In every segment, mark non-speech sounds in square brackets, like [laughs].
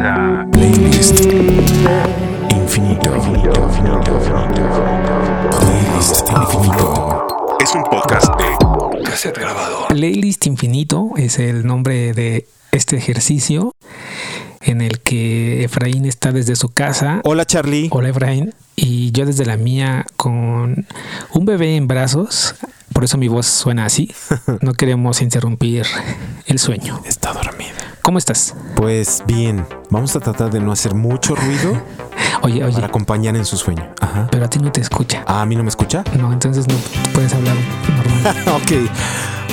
Playlist Infinito. Playlist Infinito. Es un podcast de cassette grabado. Playlist Infinito es el nombre de este ejercicio en el que Efraín está desde su casa. Hola Charlie. Hola Efraín. Y yo desde la mía con un bebé en brazos. Por eso mi voz suena así. [laughs] No queremos interrumpir el sueño. Está dormida. ¿Cómo estás? Pues bien, vamos a tratar de no hacer mucho ruido [laughs] Oye, oye, para acompañar en su sueño. Ajá. pero a ti no te escucha. Ah, ¿A mí no me escucha? No, entonces no puedes hablar normal. [laughs] ok.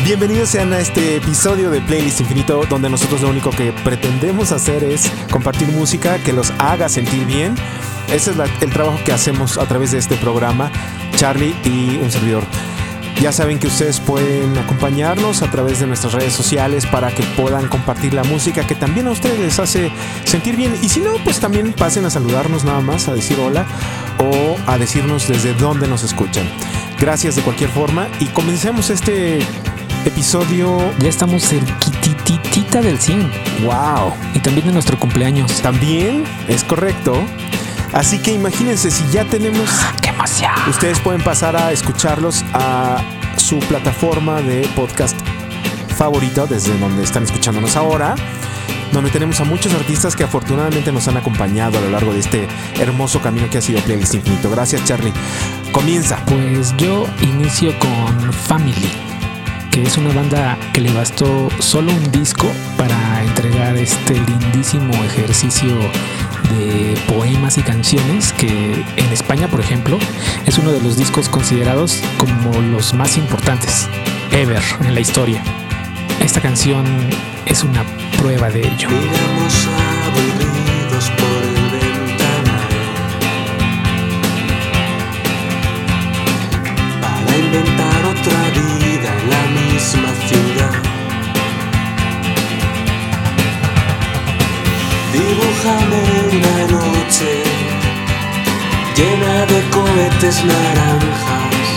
Bienvenidos sean a este episodio de Playlist Infinito, donde nosotros lo único que pretendemos hacer es compartir música que los haga sentir bien. Ese es la- el trabajo que hacemos a través de este programa, Charlie y un servidor. Ya saben que ustedes pueden acompañarnos a través de nuestras redes sociales para que puedan compartir la música que también a ustedes les hace sentir bien. Y si no, pues también pasen a saludarnos nada más, a decir hola o a decirnos desde dónde nos escuchan. Gracias de cualquier forma y comencemos este episodio. Ya estamos cerquititita del 100 ¡Wow! y también de nuestro cumpleaños. También es correcto. Así que imagínense si ya tenemos ¡Qué emoción! Ustedes pueden pasar a escucharlos a su plataforma de podcast favorito, desde donde están escuchándonos ahora, donde tenemos a muchos artistas que afortunadamente nos han acompañado a lo largo de este hermoso camino que ha sido Playlist Infinito. Gracias, Charlie. Comienza. Pues yo inicio con Family, que es una banda que le bastó solo un disco para entregar este lindísimo ejercicio de poemas y canciones que en España, por ejemplo, es uno de los discos considerados como los más importantes ever en la historia. Esta canción es una prueba de ello. Llena de cohetes naranjas.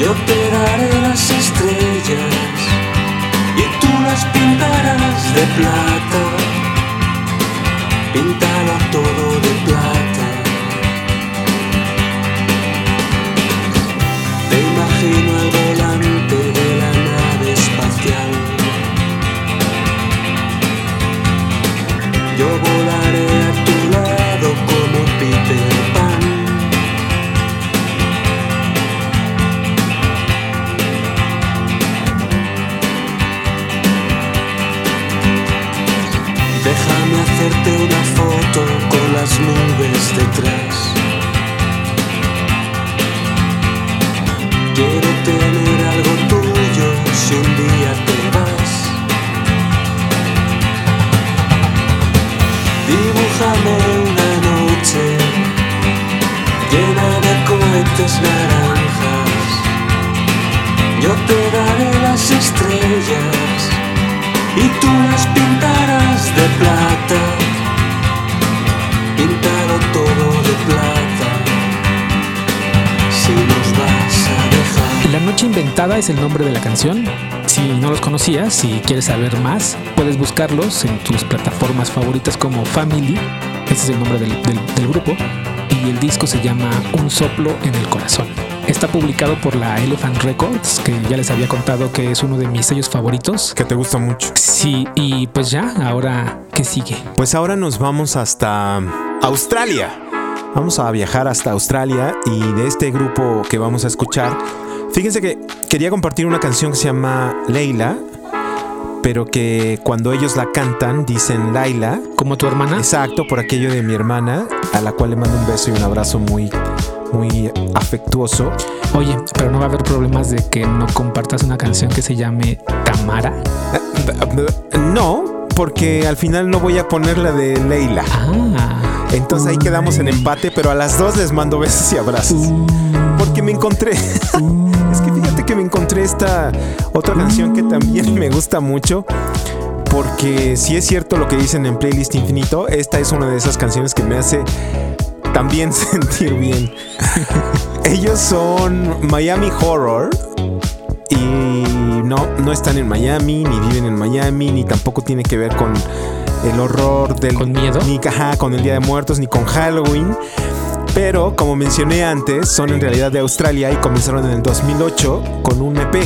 Yo te daré las estrellas y tú las pintarás de plata. Píntalo todo de plata. Te imagino al volante de la nave espacial. Yo volaré y tú las pintarás de plata. Píntalo todo de plata. Si nos vas a dejar. La Noche Inventada es el nombre de la canción. Si no los conocías, si quieres saber más, puedes buscarlos en tus plataformas favoritas como Family. Ese es el nombre del grupo. Y el disco se llama Un soplo en el corazón. Está publicado por la Elephant Records, que ya les había contado que es uno de mis sellos favoritos. Que te gusta mucho. Sí, y pues ya, ahora, ¿qué sigue? Pues ahora nos vamos hasta Australia. Vamos a viajar hasta Australia y de este grupo que vamos a escuchar, fíjense que quería compartir una canción que se llama Leila, pero que cuando ellos la cantan dicen Laila. ¿Como tu hermana? Exacto, por aquello de mi hermana, a la cual le mando un beso y un abrazo muy, muy afectuoso. Oye, pero no va a haber problemas de que no compartas una canción que se llame Tamara. No, porque al final no voy a poner la de Leila. Ah. Entonces ahí quedamos en empate, pero a las dos les mando besos y abrazos. Porque me encontré. [laughs] es que fíjate que me encontré esta otra canción que también me gusta mucho. Porque si es cierto lo que dicen en Playlist Infinito, esta es una de esas canciones que me hace también [laughs] sentir bien. [laughs] Ellos son Miami Horror. Y no, no están en Miami, ni viven en Miami, ni tampoco tiene que ver con el horror del... ¿Con miedo? Ni ajá, con el Día de Muertos, ni con Halloween. Pero, como mencioné antes, son en realidad de Australia y comenzaron en el 2008 con un EP,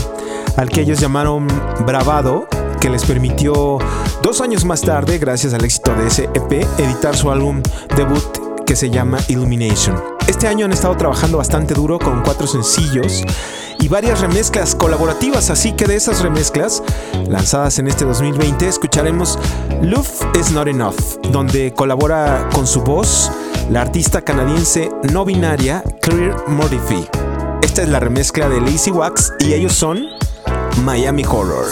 al que ellos llamaron Bravado, que les permitió dos años más tarde, gracias al éxito de ese EP, editar su álbum debut que se llama Illumination. Este año han estado trabajando bastante duro con cuatro sencillos y varias remezclas colaborativas, así que de esas remezclas lanzadas en este 2020 escucharemos Love is Not Enough, donde colabora con su voz la artista canadiense no binaria Claire Mortify. Esta es la remezcla de Lazy Wax y ellos son Miami Horror.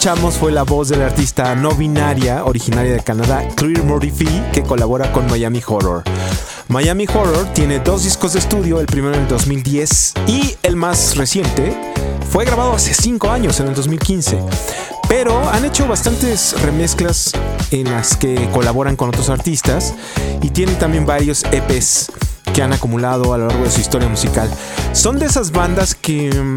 Escuchamos fue la voz de la artista no binaria, originaria de Canadá, Clear Murphy, que colabora con Miami Horror. Miami Horror tiene dos discos de estudio, el primero en el 2010 y el más reciente fue grabado hace 5 años, en el 2015. Pero han hecho bastantes remezclas en las que colaboran con otros artistas y tienen también varios EPs que han acumulado a lo largo de su historia musical. Son de esas bandas que mm,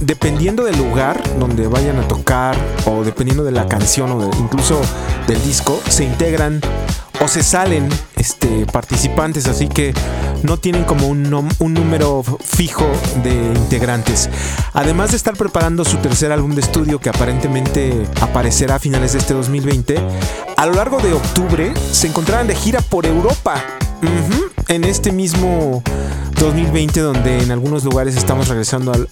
dependiendo del lugar donde vayan a tocar o dependiendo de la canción o incluso del disco, se integran o se salen este, participantes, así que no tienen como un, un número fijo de integrantes. Además de estar preparando su tercer álbum de estudio que aparentemente aparecerá a finales de este 2020, a lo largo de octubre se encontrarán de gira por Europa. Ujú, En este mismo 2020 donde en algunos lugares estamos regresando al,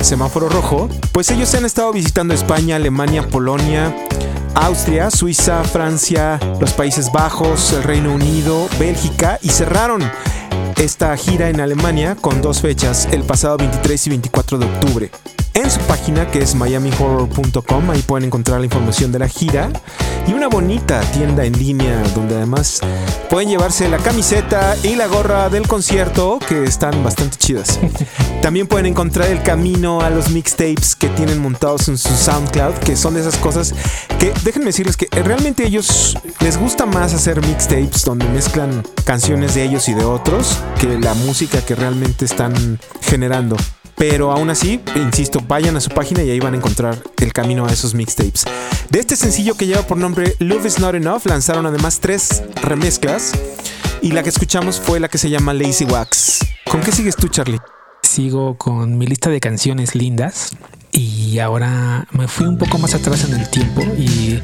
semáforo rojo, pues ellos se han estado visitando España, Alemania, Polonia, Austria, Suiza, Francia, los Países Bajos, el Reino Unido, Bélgica y cerraron esta gira en Alemania con dos fechas, el pasado 23 y 24 de octubre. En su página que es miamihorror.com, ahí pueden encontrar la información de la gira y una bonita tienda en línea donde además pueden llevarse la camiseta y la gorra del concierto que están bastante chidas. [laughs] También pueden encontrar el camino a los mixtapes que tienen montados en su SoundCloud, que son de esas cosas que déjenme decirles que realmente ellos les gusta más hacer mixtapes donde mezclan canciones de ellos y de otros que la música que realmente están generando. Pero aún así, insisto, vayan a su página y ahí van a encontrar el camino a esos mixtapes. De este sencillo que lleva por nombre Love is Not Enough, lanzaron además tres remezclas. Y la que escuchamos fue la que se llama Lazy Wax. ¿Con qué sigues tú, Charlie? Sigo con mi lista de canciones lindas y ahora me fui un poco más atrás en el tiempo y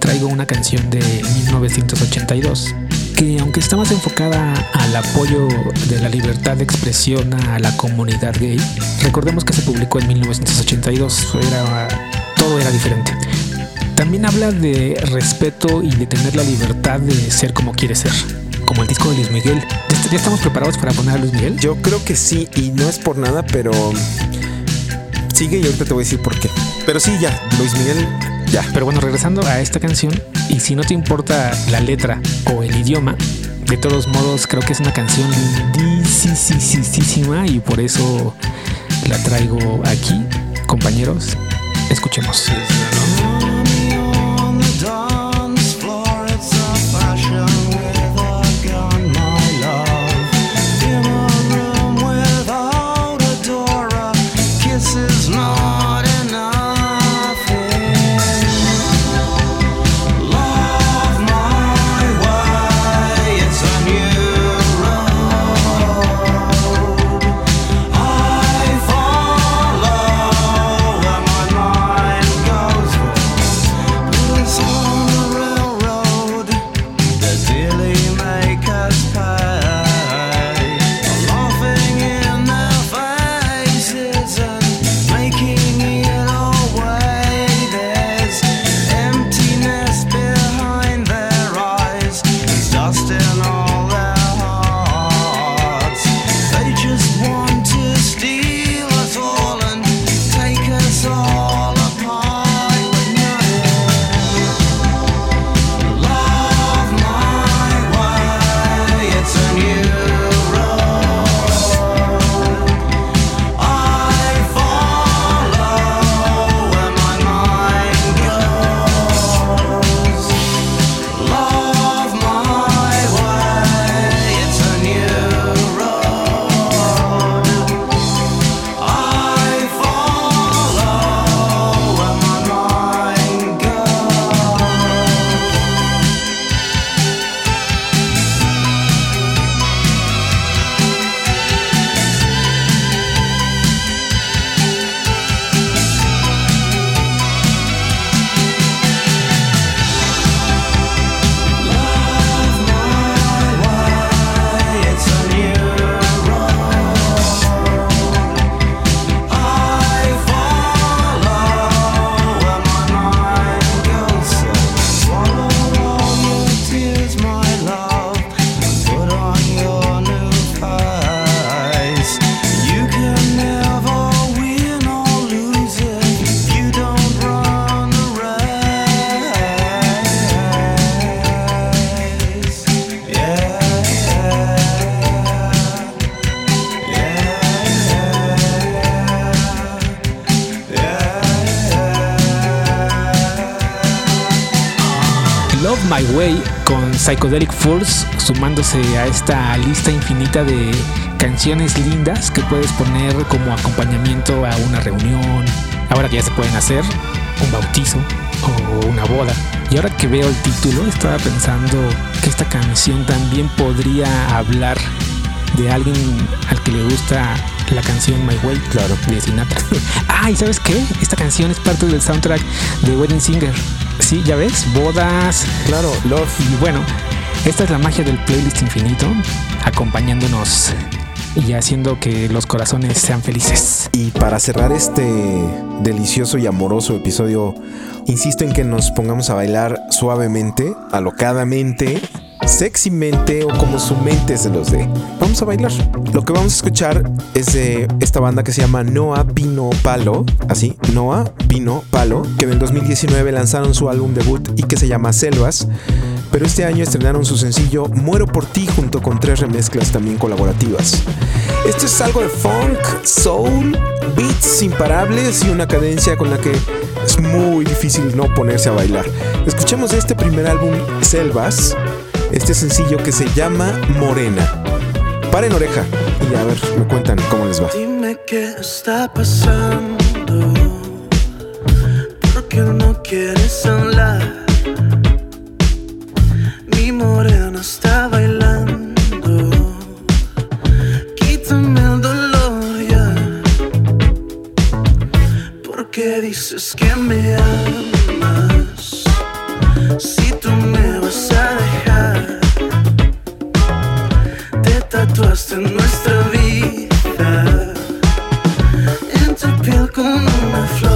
traigo una canción de 1982 que aunque está más enfocada al apoyo de la libertad de expresión a la comunidad gay, recordemos que se publicó en 1982, era, todo era diferente. También habla de respeto y de tener la libertad de ser como quiere ser, como el disco de Luis Miguel. ¿Ya est- ¿Ya estamos preparados para poner a Luis Miguel? Yo creo que sí, y no es por nada, pero sigue y ahorita te voy a decir por qué. Pero sí, ya, Luis Miguel, ya. Pero bueno, regresando a esta canción, y si no te importa la letra o el idioma, de todos modos creo que es una canción lindísima y por eso la traigo aquí, compañeros. Escuchemos. My Way con Psychedelic Fools, sumándose a esta lista infinita de canciones lindas que puedes poner como acompañamiento a una reunión. Ahora que ya se pueden hacer un bautizo o una boda. Y ahora que veo el título, estaba pensando que esta canción también podría hablar de alguien al que le gusta la canción My Way Claro. de Sinatra. [laughs] ah, ¿y sabes qué? Esta canción es parte del soundtrack de Wedding Singer. Sí, ya ves, bodas. Claro, Love. Y bueno, esta es la magia del playlist infinito, acompañándonos y haciendo que los corazones sean felices. Y para cerrar este delicioso y amoroso episodio, insisto en que nos pongamos a bailar suavemente, alocadamente, sexymente o como su mente se los dé. Vamos a bailar. Lo que vamos a escuchar es de esta banda que se llama Noah Pino Palo, así, Noah Pino Palo, que en el 2019 lanzaron su álbum debut y que se llama Selvas. Pero este año estrenaron su sencillo Muero por ti junto con tres remezclas también colaborativas. Esto es algo de funk, soul, beats imparables y una cadencia con la que es muy difícil no ponerse a bailar. Escuchemos este primer álbum Selvas, este sencillo que se llama Morena. Paren oreja y a ver, me cuentan cómo les va. Dime qué está pasando. ¿Por qué no quieres hablar? Mi morena está bailando. Quítame el dolor ya. Porque dices que me amas. Tu piel con una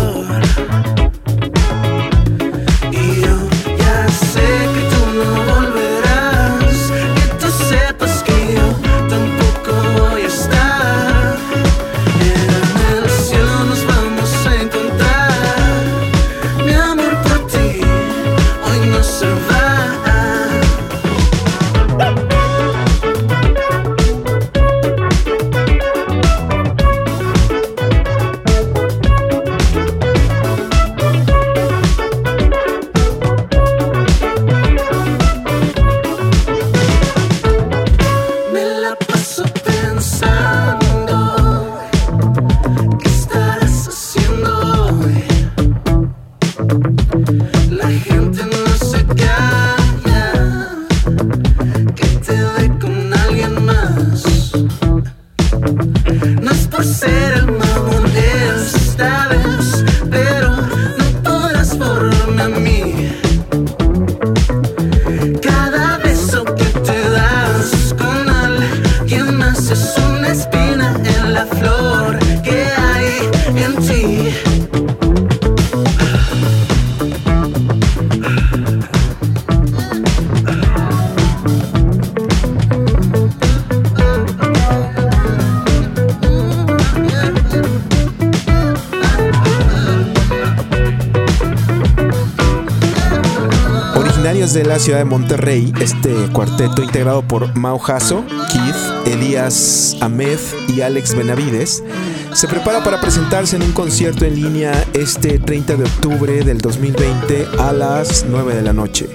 Originarios de la ciudad de Monterrey, este cuarteto integrado por Mau Jasso, Keith, Elías Ahmed y Alex Benavides, se prepara para presentarse en un concierto en línea este 30 de octubre del 2020 a las 9 de la noche,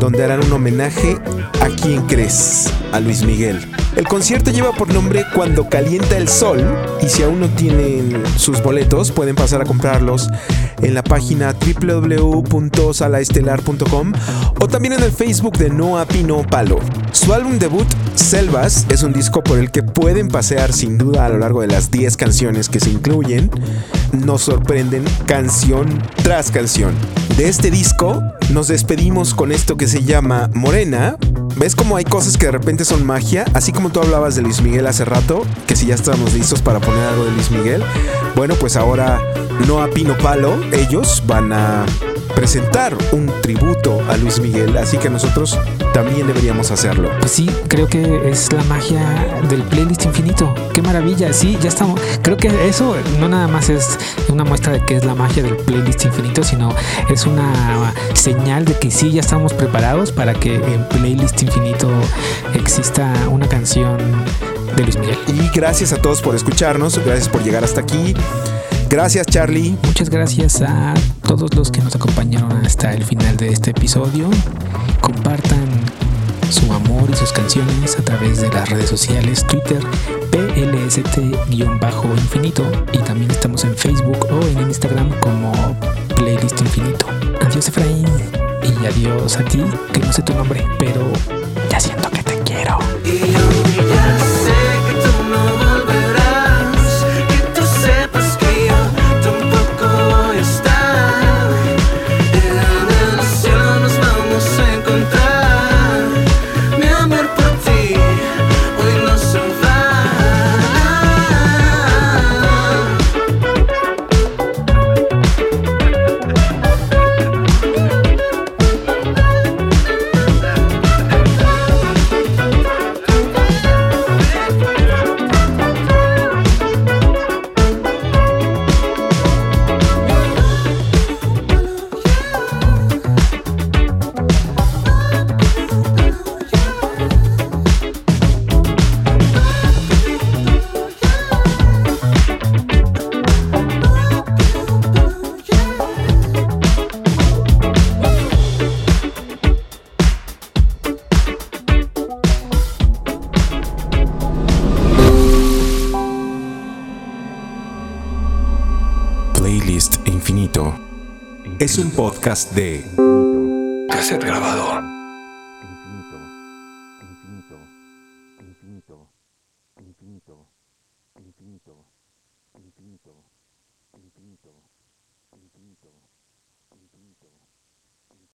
donde harán un homenaje a quien crees, a Luis Miguel. El concierto lleva por nombre Cuando calienta el sol y si aún no tienen sus boletos pueden pasar a comprarlos en la página www.salaestelar.com o también en el Facebook de Noah Pino Palo. Su álbum debut, Selvas, es un disco por el que pueden pasear sin duda a lo largo de las 10 canciones que se incluyen. Nos sorprenden canción tras canción. De este disco nos despedimos con esto que se llama Morena. ¿Ves cómo hay cosas que de repente son magia? Así como tú hablabas de Luis Miguel hace rato, que si ya estábamos listos para poner algo de Luis Miguel. Bueno, pues ahora Noah Pino Palo, ellos van a presentar un tributo a Luis Miguel, así que nosotros también deberíamos hacerlo. Pues sí, creo que es la magia del playlist infinito. Qué maravilla. Sí, ya estamos. Creo que eso no nada más es una muestra de que es la magia del playlist infinito, sino es una señal de que sí, ya estamos preparados para que en playlist infinito exista una canción de Luis Miguel. Y gracias a todos por escucharnos, gracias por llegar hasta aquí. Gracias, Charlie. Muchas gracias a todos los que nos acompañaron hasta el final de este episodio. Compartan su amor y sus canciones a través de las redes sociales, Twitter, PLST-infinito y también estamos en Facebook o en Instagram como Playlist Infinito. Adiós Efraín y adiós a ti, que no sé tu nombre, pero ya siento que te quiero. Es un podcast de Cassette grabador.